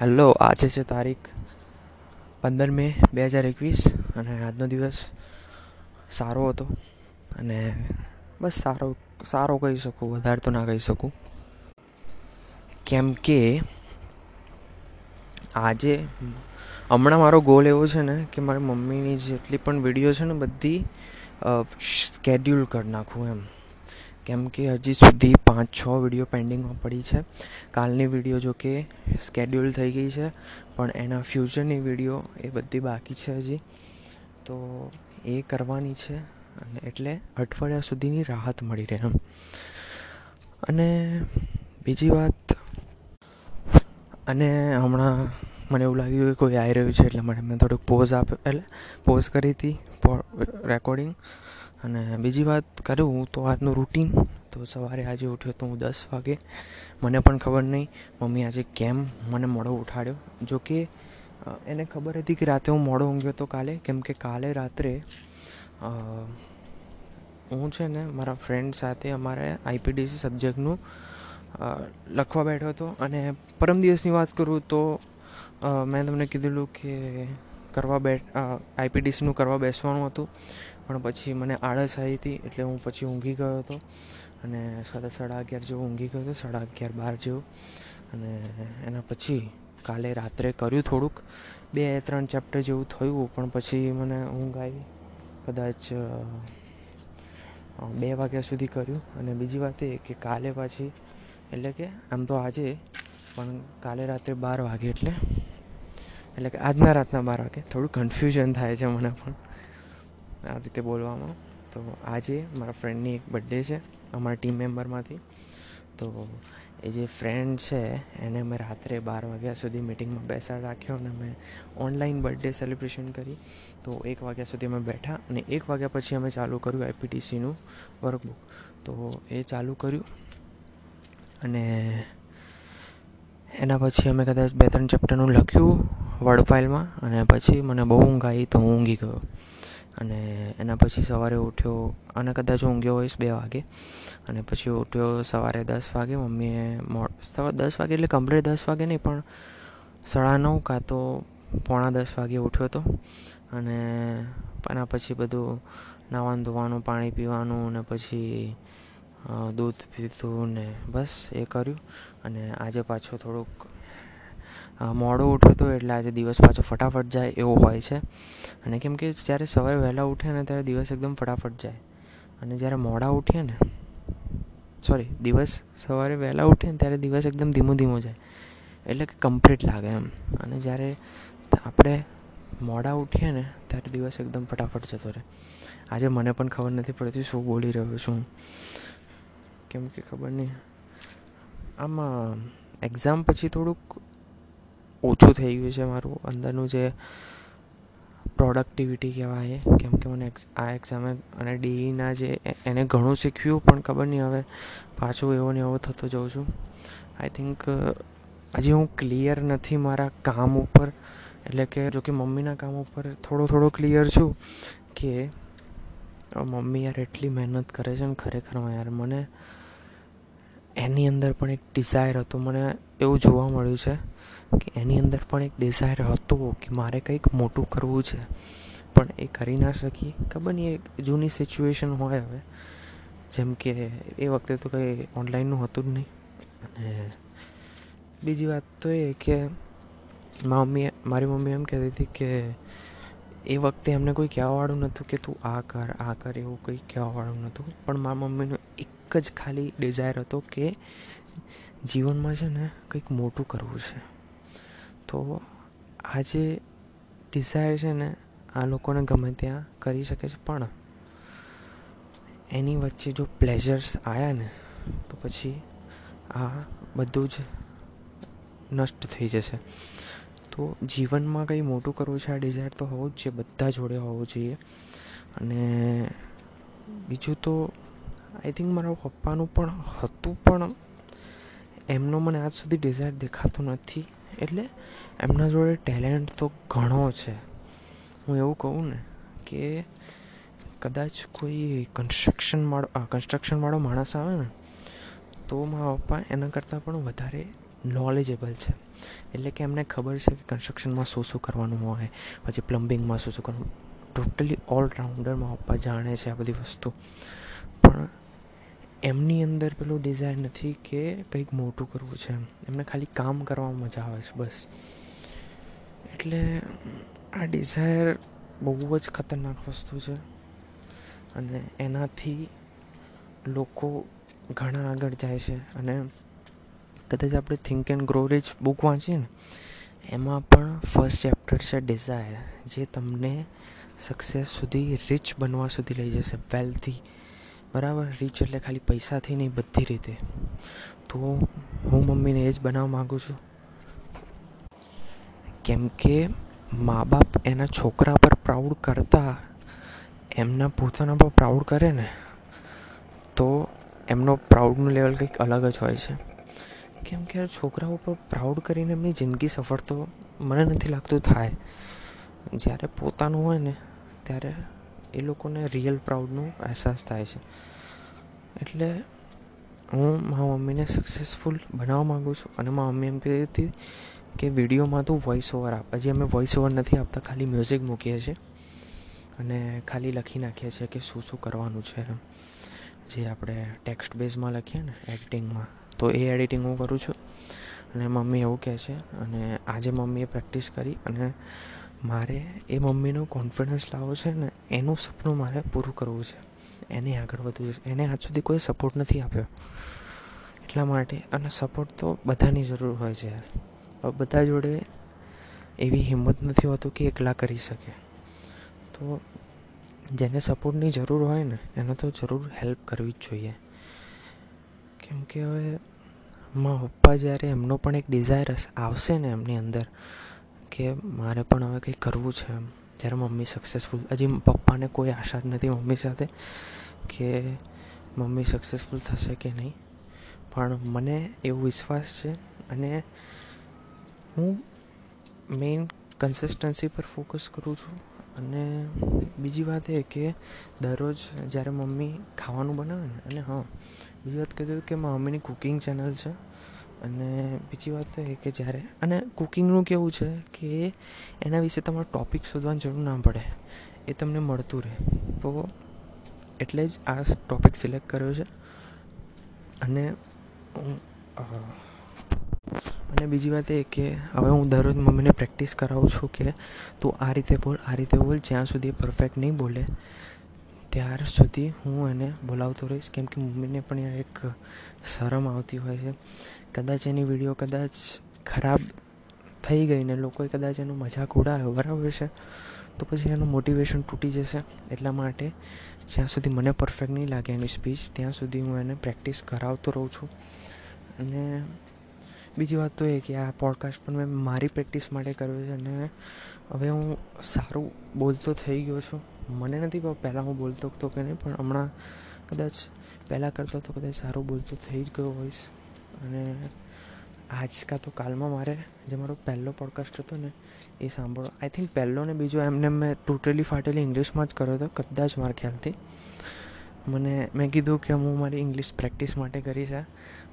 Hello, આજે છે તારીખ પંદર મે બે હજાર એકવીસ અને આજનો દિવસ સારો હતો અને બસ સારો સારો કહી શકું, વધારે તો ના કહી શકું. કેમ કે આજે હમણાં મારો ગોલ એવો છે ને કે મારી મમ્મીની જેટલી પણ વીડિયો છે ને બધી સ્કેડ્યુલ કરી નાખું એમ. કેમ કે હજી સુધી પાંચ છ વીડિયો પેન્ડિંગમાં પડી છે. કાલની વીડિયો જો કે સ્કેડ્યુલ થઈ ગઈ છે, પણ એના ફ્યુચરની વીડિયો એ બધી બાકી છે હજી. તો એ કરવાની છે અને એટલે અઠવાડિયા સુધીની રાહત મળી રહે એમ. અને બીજી વાત, અને હમણાં મને એવું લાગ્યું કે કોઈ આવી રહ્યું છે એટલે મને મેં થોડુંક પોઝ આપ એટલે પોઝ કરી હતી રેકોર્ડિંગ અને બીજી વાત કરું તો આજનું રૂટીન તો સવારે આજે ઉઠ્યો તો હું દસ વાગે. મને પણ ખબર નહીં. મમ્મી આજે કેમ મને મોડો ઉઠાડ્યો? જો કે એને ખબર હતી કે રાતે હું મોડો ઊંઘ્યો હતો કાલે. કેમ કે કાલે રાત્રે હું છે ને મારા ફ્રેન્ડ સાથે અમારે આઈપીડીસી સબ્જેક્ટનું લખવા બેઠો હતો. અને પરમ દિવસની વાત કરું તો મેં તમને કીધેલું કે કરવા બેઠ આઈપીડીસીનું કરવા બેસવાનું હતું. પણ પછી મને આળસ આવી હતી એટલે હું પછી ઊંઘી ગયો હતો. અને સાડા સાડા અગિયાર જેવું ઊંઘી ગયો હતો, સાડા અગિયાર બાર જેવું. અને એના પછી કાલે રાત્રે કર્યું થોડુંક, બે, ત્રણ ચેપ્ટર જેવું થયું, પણ પછી મને ઊંઘ આવી. કદાચ બે વાગ્યા સુધી કર્યું. અને બીજી વાત એ કે કાલે પાછી, એટલે કે આમ તો આજે, પણ કાલે રાત્રે બાર વાગે એટલે એટલે કે આજના રાતના બાર વાગે. થોડું કન્ફ્યુઝન થાય છે મને પણ. આ રીતે બોલવામાં. તો આજે મારા ફ્રેન્ડની એક બર્થડે છે, અમારા ટીમ મેમ્બરમાંથી તો એ જે ફ્રેન્ડ છે, એને મેં રાત્રે બાર વાગ્યા સુધી મિટિંગમાં બેસાડ રાખ્યો અને મેં ઓનલાઈન બર્થડે સેલિબ્રેશન કરી. તો એક વાગ્યા સુધી અમે બેઠા અને એક વાગ્યા પછી અમે ચાલુ કર્યું આઈપીટીસીનું વર્કબુક તો એ ચાલુ કર્યું અને એના પછી અમે કદાચ બે ત્રણ ચેપ્ટરનું લખ્યું વર્ડ ફાઇલમાં અને પછી મને બહુ ઊંઘ આવી તો હું ઊંઘી ગયો. અને એના પછી સવારે ઉઠ્યો, અને કદાચ ઊંઘ્યો હોઈશ બે વાગે, અને પછી ઉઠ્યો સવારે દસ વાગે, મમ્મીએ સવારે દસ વાગે એટલે કમ્પ્લીટ દસ વાગે નહીં, પણ સાડા નવ કાં તો પોણા દસ વાગે ઉઠ્યો હતો અને એના પછી બધું નાવાનું ધોવાનું, પાણી પીવાનું, ને પછી દૂધ પીધું ને બસ એ કર્યું, અને આજે પાછો થોડુંક મોડો ઉઠ્યો તો એટલે આજે દિવસ પાછો ફટાફટ જાય એવો હોય છે. અને કેમ કે જ્યારે સવારે વહેલા ઉઠે ને ત્યારે દિવસ એકદમ ફટાફટ જાય. અને જ્યારે મોડા ઉઠીએ ને સોરી દિવસ સવારે વહેલા ઉઠીએ ને ત્યારે દિવસ એકદમ ધીમો ધીમો જાય. એટલે કે કમ્પ્લીટ લાગે એમ. અને જ્યારે આપણે મોડા ઉઠીએ ને ત્યારે દિવસ એકદમ ફટાફટ જતો રહે. આજે મને પણ ખબર નથી પડતી શું બોલી રહ્યો છું. કેમ કે ખબર નહીં. આમાં એક્ઝામ પછી થોડુંક ઓછું થઈ ગયું છે મારું અંદરનું જે પ્રોડક્ટિવિટી કહેવાય, કેમ કે મને આ એક્ઝામે અને ડીઈના જે એને ઘણું શીખ્યું, પણ ખબર નહીં હવે પાછું એવો ને એવો થતો જાઉં છું. આઈ થિંક હજી હું ક્લિયર નથી મારા કામ ઉપર, એટલે કે જો કે મમ્મીના કામ ઉપર થોડો થોડો ક્લિયર છું કે મમ્મી યાર એટલી મહેનત કરે છે ને ખરેખરમાં યાર, મને એની અંદર પણ એક ડિઝાયર હતો, મને એવું જોવા મળ્યું છે. કે એની અંદર પણ એક ડિઝાયર હતો કે મારે કંઈક મોટું કરવું છે. પણ એ કરી ના શકી. ખબર નહીં, એક જૂની સિચ્યુએશન હોય હવે. જેમ કે એ વખતે તો કંઈ ઓનલાઈનનું હતું જ નહીં. અને બીજી વાત તો એ કે મમ્મી મારી મમ્મી એમ કહેતી હતી કે એ વખતે એમને કોઈ કહેવાવાળું નહોતું કે તું આ કર આ કર એવું કંઈ કહેવાવાળું નહોતું. પણ મારા મમ્મીનું એક જ ખાલી ડિઝાયર હતો કે જીવનમાં છે ને કંઈક મોટું કરવું છે. તો આ જે ડિઝાયર છે ને આ લોકોને ગમે ત્યાં કરી શકે છે. પણ એની વચ્ચે જો પ્લેઝર્સ આવ્યા ને, તો પછી આ બધું જ નષ્ટ થઈ જશે. તો જીવનમાં કંઈ મોટું કરવું છે આ ડિઝાયર તો હોવું જ છે, બધા જોડે હોવું જોઈએ. અને બીજું તો આઈ થિંક મારા પપ્પાનું પણ હતું, પણ એમનો મને આજ સુધી ડિઝાયર દેખાતો નથી. એટલે એમના જોડે ટેલેન્ટ તો ઘણો છે. હું એવું કહું ને કે કદાચ કોઈ કન્સ્ટ્રક્શન વાળો કન્સ્ટ્રક્શનવાળો માણસ આવે ને, તો મારા પપ્પા એના કરતાં પણ વધારે નોલેજેબલ છે. એટલે કે એમને ખબર છે કે કન્સ્ટ્રક્શનમાં શું શું કરવાનું હોય, પછી પ્લમ્બિંગમાં શું શું કરવાનું. ટોટલી ઓલરાઉન્ડર મારા પપ્પા જાણે છે આ બધી વસ્તુ. પણ એમની અંદર પેલું ડિઝાયર નથી કે કંઈક મોટું કરવું છે એમને ખાલી કામ કરવામાં મજા આવે છે, બસ. એટલે આ ડિઝાયર બહુ જ ખતરનાક વસ્તુ છે અને એનાથી લોકો ઘણા આગળ જાય છે અને કદાચ આપણે think and grow rich book વાંચીએ ને, એમાં પણ ફર્સ્ટ ચેપ્ટર છે ડિઝાયર જે તમને સક્સેસ સુધી રિચ બનવા સુધી લઈ જશે વેલ્થી બરાબર? રીચ એટલે ખાલી પૈસાથી નહીં, બધી રીતે. તો હું મમ્મીને એ જ બનાવવા માગું છું. કેમ કે મા બાપ એના છોકરા પર પ્રાઉડ કરતા, એમના પોતાના પર પ્રાઉડ કરે ને, તો એમનો પ્રાઉડનું લેવલ કંઈક અલગ જ હોય છે. કેમ કે છોકરાઓ પર પ્રાઉડ કરીને એમની જિંદગી સફળ તો મને નથી લાગતું થાય. જ્યારે પોતાનું હોય ને, ત્યારે એ લોકોને રિયલ પ્રાઉડનો અહેસાસ થાય છે. એટલે હું મારા મમ્મીને સક્સેસફુલ બનાવવા માગું છું અને મારા મમ્મી એમ કહેતી હતી કે વિડીયોમાં તું વોઇસ ઓવર આપ હજી અમે વોઇસ ઓવર નથી આપતા, ખાલી મ્યુઝિક મૂકીએ છીએ અને ખાલી લખી નાખીએ છીએ કે શું શું કરવાનું છે જે આપણે ટેક્સ્ટ બેઝમાં લખીએ ને એડિટિંગમાં તો એ એડિટિંગ હું કરું છું. અને મમ્મી એવું કહે છે અને આજે મમ્મીએ પ્રેક્ટિસ કરી અને મારે એ મમ્મીનો કોન્ફિડન્સ લાવવો છે ને, એનું સપનું મારે પૂરું કરવું છે. એને આગળ વધવું છે. એને આજ સુધી કોઈ સપોર્ટ નથી આપ્યો. એટલા માટે અને સપોર્ટ તો બધાની જરૂર હોય છે યાર. બધા જોડે એવી હિંમત નથી હોતું કે એકલા કરી શકે. તો જેને સપોર્ટની જરૂર હોય ને, એને તો જરૂર હેલ્પ કરવી જ જોઈએ. કેમ કે હવે, મા પપ્પા જ્યારે એમનો પણ એક ડિઝાયર આવશે ને એમની અંદર કે મારે પણ હવે કંઈક કરવું છે એમ. જ્યારે મમ્મી સક્સેસફુલ હજી પપ્પાને કોઈ આશા જ નથી મમ્મી સાથે કે મમ્મી સક્સેસફુલ થશે કે નહીં. પણ મને એવો વિશ્વાસ છે અને હું મેઇન કન્સિસ્ટન્સી પર ફોકસ કરું છું. અને બીજી વાત એ કે દરરોજ જ્યારે મમ્મી ખાવાનું બનાવે ને, અને હા, બીજી વાત કહી દઉં કે મમ્મીની કુકિંગ ચેનલ છે. અને બીજી વાત એ કે જ્યારે, અને કુકિંગનું કેવું છે કે એના વિશે તમારે ટોપિક શોધવાની જરૂર ના પડે, એ તમને મળતું રહે. તો એટલે જ આ ટોપિક સિલેક્ટ કર્યો છે. અને અને બીજી વાત એ કે હવે હું દરરોજ મમ્મીને પ્રેક્ટિસ કરાવું છું કે તું આ રીતે બોલ, આ રીતે બોલ, જ્યાં સુધી પરફેક્ટ નહીં બોલે. ત્યાર સુધી હું એને બોલાવતો રહીશ. કેમ કે મમ્મીને પણ એક શરમ આવતી હોય છે. કદાચ એની વીડિયો કદાચ ખરાબ થઈ ગઈ ને લોકોએ કદાચ એનો મજાક ઉડાવ્યો, બરાબર છે? તો પછી એનું મોટિવેશન તૂટી જશે. એટલા માટે જ્યાં સુધી મને પરફેક્ટ નહીં લાગે એની સ્પીચ ત્યાં સુધી હું એને પ્રેક્ટિસ કરાવતો રહું છું. અને બીજી વાત તો એ કે આ પોડકાસ્ટ પણ મેં મારી પ્રેક્ટિસ માટે કર્યો છે અને હવે હું સારું બોલતો થઈ ગયો છું. મને નથી કહો પહેલાં હું બોલતો હતો કે નહીં, પણ હમણાં કદાચ પહેલાં કરતાં તો કદાચ સારું બોલતો થઈ જ ગયો હોઈશ. અને આજ કાં તો કાલમાં મારે જે મારો પહેલો પોડકાસ્ટ હતો ને, એ સાંભળો. આઈ થિંક પહેલો ને બીજો એમને મેં ટોટલી ફાટેલી ઇંગ્લિશમાં જ કર્યો હતો, કદાચ મારા ખ્યાલથી. મને, મેં કીધું કે હું મારી ઇંગ્લિશ પ્રેક્ટિસ માટે કરીશ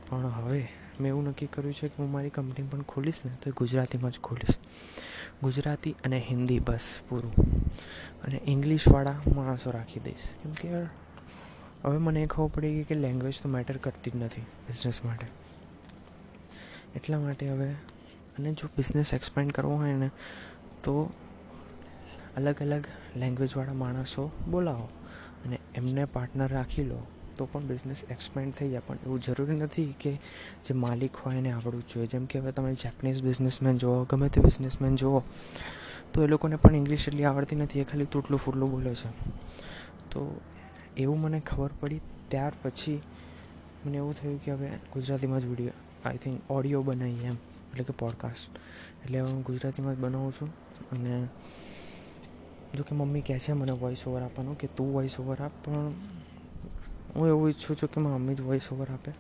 પણ હવે મેં એવું નક્કી કર્યું છે કે હું મારી કંપની પણ ખોલીશ ને તો ગુજરાતીમાં જ ખોલીશ. ગુજરાતી અને હિન્દી બસ પૂરું. અને ઇંગ્લિશવાળા માણસો રાખી દઈશ. કેમ કે હવે મને એ ખબર પડી ગઈ કે લેંગ્વેજ તો મેટર કરતી જ નથી બિઝનેસ માટે. એટલા માટે હવે, અને જો બિઝનેસ એક્સપેન્ડ કરવો હોય ને, તો અલગ અલગ લેંગ્વેજવાળા માણસો બોલાવો અને એમને પાર્ટનર રાખી લો. તો પણ બિઝનેસ એક્સપેન્ડ થઈ જાય. પણ એવું જરૂરી નથી કે જે માલિક હોય એને આવડવું જોઈએ. જેમ કે હવે તમે જેપનીઝ બિઝનેસમેન જુઓ, ગમે તે બિઝનેસમેન જુઓ, તો એ લોકોને પણ ઇંગ્લિશ એટલી આવડતી નથી. એ ખાલી તૂટલું ફૂટલું બોલે છે. તો એવું મને ખબર પડી. ત્યાર પછી મને એવું થયું કે હવે ગુજરાતીમાં જ વીડિયો આઈ થિંક ઓડિયો બનાવીએ એમ. એટલે કે પોડકાસ્ટ એટલે હું ગુજરાતીમાં જ બનાવું છું. અને જો કે મમ્મી કહે છે મને વોઇસ ઓવર આપવાનું, કે તું વોઇસ ઓવર આપ, પણ હું એવું ઈચ્છું છું કે મારી મમ્મી જ વોઇસ ઓવર આપે.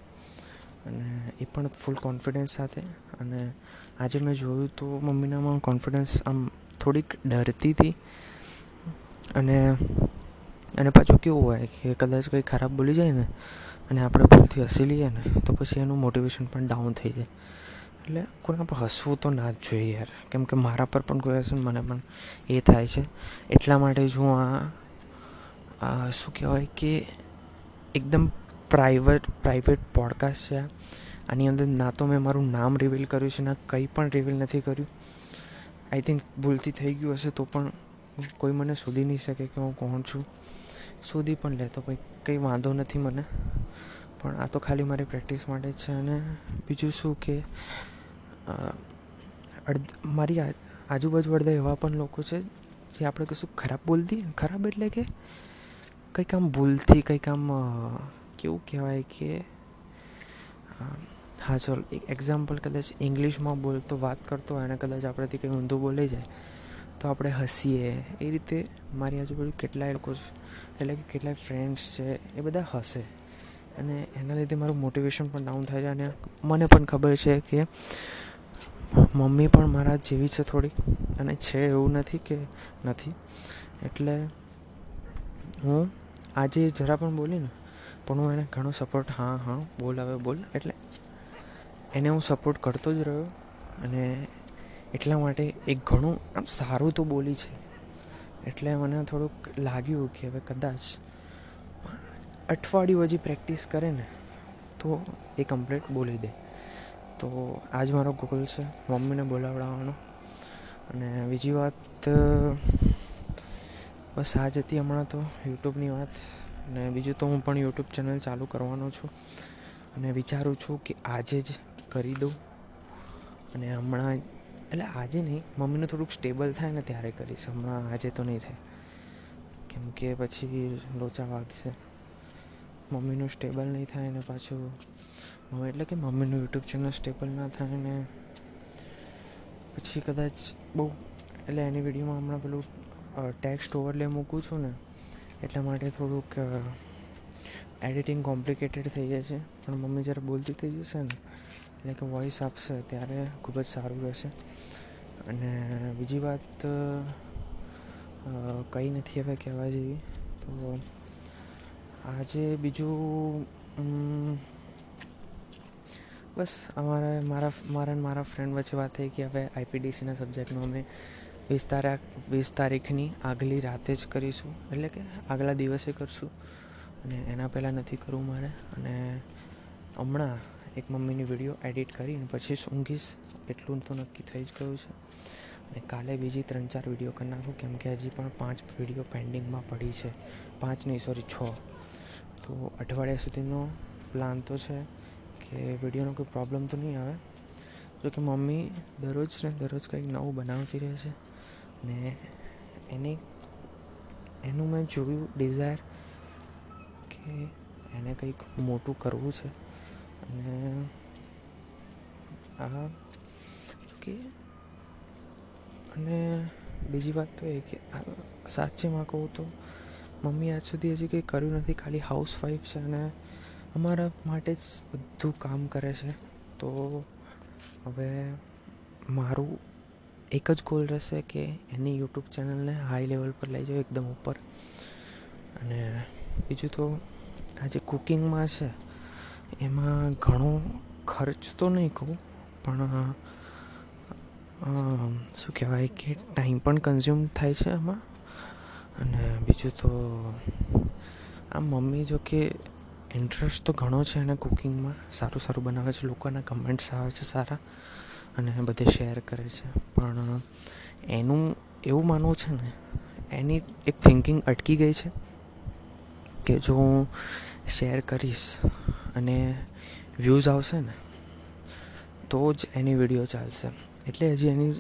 અને એ પણ ફૂલ કોન્ફિડન્સ સાથે. અને આજે મેં જોયું તો મમ્મીનામાં કોન્ફિડન્સ આમ થોડીક ડરતી હતી. અને અને પાછું કેવું હોય કે કદાચ કંઈ ખરાબ બોલી જાય ને, અને આપણે ભૂલથી હસી લઈએ ને, તો પછી એનું મોટિવેશન પણ ડાઉન થઈ જાય. એટલે કોઈના પર હસવું તો ના જ જોઈએ યાર. કેમ કે મારા પર પણ કોઈ હશે મને પણ એ થાય છે. એટલા માટે જ હું આ શું કહેવાય કે એકદમ પ્રાઇવેટ પ્રાઇવેટ પોડકાસ્ટ છે આની અંદર ના તો મેં મારું નામ રિવીલ કર્યું છે ના કંઈ પણ રિવીલ નથી કર્યું. આઈ થિંક ભૂલથી થઈ ગયું હશે તો પણ કોઈ મને શોધી નહીં શકે કે હું કોણ છું. શોધી પણ લે તો કંઈ કંઈ વાંધો નથી મને. પણ આ તો ખાલી મારી પ્રેક્ટિસ માટે છે અને બીજું શું કે મારી આજુબાજુ અડધા એવા પણ લોકો છે જે આપણે કશું ખરાબ બોલતી, ખરાબ એટલે કે કંઈક આમ ભૂલથી કંઈક આમ કેવું કહેવાય કે હા, ચાલ, એક એક્ઝામ્પલ કદાચ ઇંગ્લિશમાં બોલતો વાત કરતો હોય અને કદાચ આપણાથી કંઈ ઊંધું બોલી જાય, તો આપણે હસીએ. એ રીતે મારી આજુબાજુ કેટલાય લોકો એટલે કે કેટલાય ફ્રેન્ડ્સ છે, એ બધા હસે. અને એના લીધે મારું મોટિવેશન પણ ડાઉન થાય છે અને મને પણ ખબર છે કે મમ્મી પણ મારા જેવી છે થોડી અને છે એવું નથી કે નથી. એટલે હું આજે જરા પણ બોલી ને, પણ હું એને ઘણો સપોર્ટ હા હા, બોલ હવે, બોલ. એટલે એને હું સપોર્ટ કરતો જ રહ્યો અને એટલા માટે એક ઘણું આમ સારું તો બોલી છે. એટલે મને થોડુંક લાગ્યું કે હવે કદાચ અઠવાડિયું હજી પ્રેક્ટિસ કરે ને, તો એ કમ્પ્લીટ બોલી દે. તો આજ મારો ગોલ છે, મમ્મીને બોલાવડાવવાનો. અને બીજી વાત બસ આ જ હતી હમણાં તો યુટ્યુબની વાત. અને બીજું તો હું પણ યુટ્યુબ ચેનલ ચાલુ કરવાનો છું. અને વિચારું છું કે આજે જ કરી દઉં. અને હમણાં એટલે આજે નહીં, મમ્મીનું થોડુંક સ્ટેબલ થાય ને ત્યારે કરીશ. હમણાં આજે તો નહીં થાય. કેમ કે પછી લોચા વાગશે. મમ્મીનું સ્ટેબલ નહીં થાય ને પાછું મમ્મી એટલે કે મમ્મીનું યુટ્યુબ ચેનલ સ્ટેબલ ના થાય ને પછી કદાચ બહુ એટલે એની વિડીયોમાં હમણાં પેલું ટેક્સ્ટ ઓવરલે મૂકું છું ને, એટલા માટે થોડુંક એડિટિંગ કોમ્પ્લિકેટેડ થઈ જાય છે. પણ મમ્મી જ્યારે બોલતી થઈ જશે ને, એટલે કે વોઇસ આપશે, ત્યારે ખૂબ જ સારું રહેશે. અને બીજી વાત કંઈ નથી હવે કહેવા જેવી. તો આજે બીજું બસ અમારે, મારા મારા મારા ફ્રેન્ડ વચ્ચે વાત થઈ કે હવે આઈપીડીસીના સબ્જેક્ટનું અમે વીસ તારીખ વીસ તારીખની આગલી રાતે જ કરીશું. એટલે કે આગલા દિવસે કરશું. અને એના પહેલાં નથી કરવું મારે. અને હમણાં એક મમ્મીની વીડિયો એડિટ કરીને પછી ઊંઘીશ એટલું તો નક્કી થઈ જ ગયું છે. અને કાલે બીજી ત્રણ ચાર વીડિયો કરી નાખું, કેમ કે હજી પણ પાંચ વીડિયો પેન્ડિંગમાં પડી છે. પાંચ નહીં, સોરી, છ. તો અઠવાડિયા સુધીનો પ્લાન તો છે કે વિડીયોનો કોઈ પ્રોબ્લેમ તો નહીં આવે. જો કે મમ્મી દરરોજ ને દરરોજ કંઈક નવું બનાવતી રહે છે. ને એની, એનું મેં જોયું ડિઝાયર કે એને કંઈક મોટું કરવું છે. અને આ કે, અને બીજી વાત તો એ કે સાચેમાં કહું તો મમ્મી આજ સુધી હજી કંઈ કર્યું નથી, ખાલી હાઉસ વાઈફ છે અને અમારા માટે જ બધું કામ કરે છે. તો હવે મારું એક જ ગોલ રહેશે કે એની યુટ્યુબ ચેનલને હાઈ લેવલ પર લઈ જાઓ એકદમ ઉપર. અને બીજું તો આ જે કુકિંગમાં છે, એમાં ઘણો ખર્ચ તો નહીં કહું, પણ શું કહેવાય કે ટાઈમ પણ કન્ઝ્યુમ થાય છે એમાં અને બીજું તો આ મમ્મી જો કે ઇન્ટરેસ્ટ તો ઘણો છે એને કુકિંગમાં સારું સારું બનાવે છે, લોકોના કમેન્ટ્સ આવે છે સારા. અને બધે શેર કરે છે. પણ એનું એવું માનવું છે ને, એની એક થિંકિંગ અટકી ગઈ છે કે જો હું શેર કરીશ અને વ્યૂઝ આવશે ને, તો જ એની વીડિયો ચાલશે. એટલે હજી એની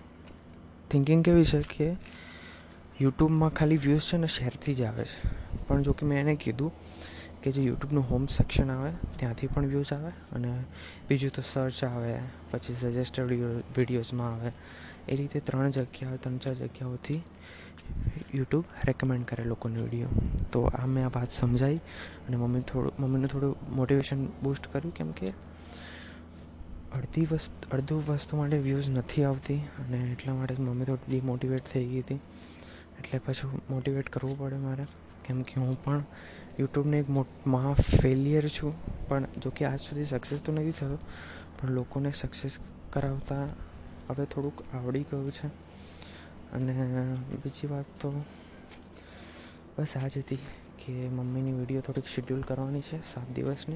થિંકિંગ કેવી છે કે યુટ્યુબમાં ખાલી વ્યૂઝ છે ને શેરથી જ આવે છે. પણ જો કે મેં એને કીધું કે જે યુટ્યુબનું હોમ સેક્શન આવે, ત્યાંથી પણ વ્યૂઝ આવે અને બીજું તો સર્ચ આવે, પછી સજેસ્ટેડ વિડીયોઝમાં આવે. એ રીતે ત્રણ જગ્યાઓ, ત્રણ ચાર જગ્યાઓથી યુટ્યુબ રેકમેન્ડ કરે લોકોને વીડિયો તો આ મેં આ વાત સમજાવી અને મમ્મી થોડું મમ્મીને થોડું મોટિવેશન બૂસ્ટ કર્યું કેમ કે અડધી વસ્તુ અડધું વસ્તુ માટે વ્યૂઝ નથી આવતી અને એટલા માટે મમ્મી થોડી ડિમોટિવેટ થઈ ગઈ હતી. એટલે પાછું મોટિવેટ કરવું પડે મારે. કેમ કે હું પણ યુટ્યુબને એક મહા ફેલિયર છું. પણ જો કે આજ સુધી સક્સેસ તો નથી થયો. પણ લોકોને સક્સેસ કરાવતા હવે થોડુંક આવડી ગયું છે. અને બીજી વાત તો બસ આ જ હતી કે મમ્મીની વીડિયો થોડીક શેડ્યુલ કરવાની છે સાત દિવસની.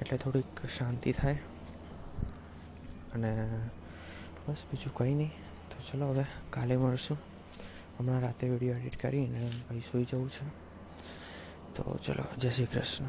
એટલે થોડીક શાંતિ થાય. અને બસ બીજું કંઈ નહીં. તો ચલો હવે કાલે મળશું. હમણાં રાતે વીડિયો એડિટ કરીને પછી સૂઈ જવું છે. તો ચલો જય શ્રી કૃષ્ણ.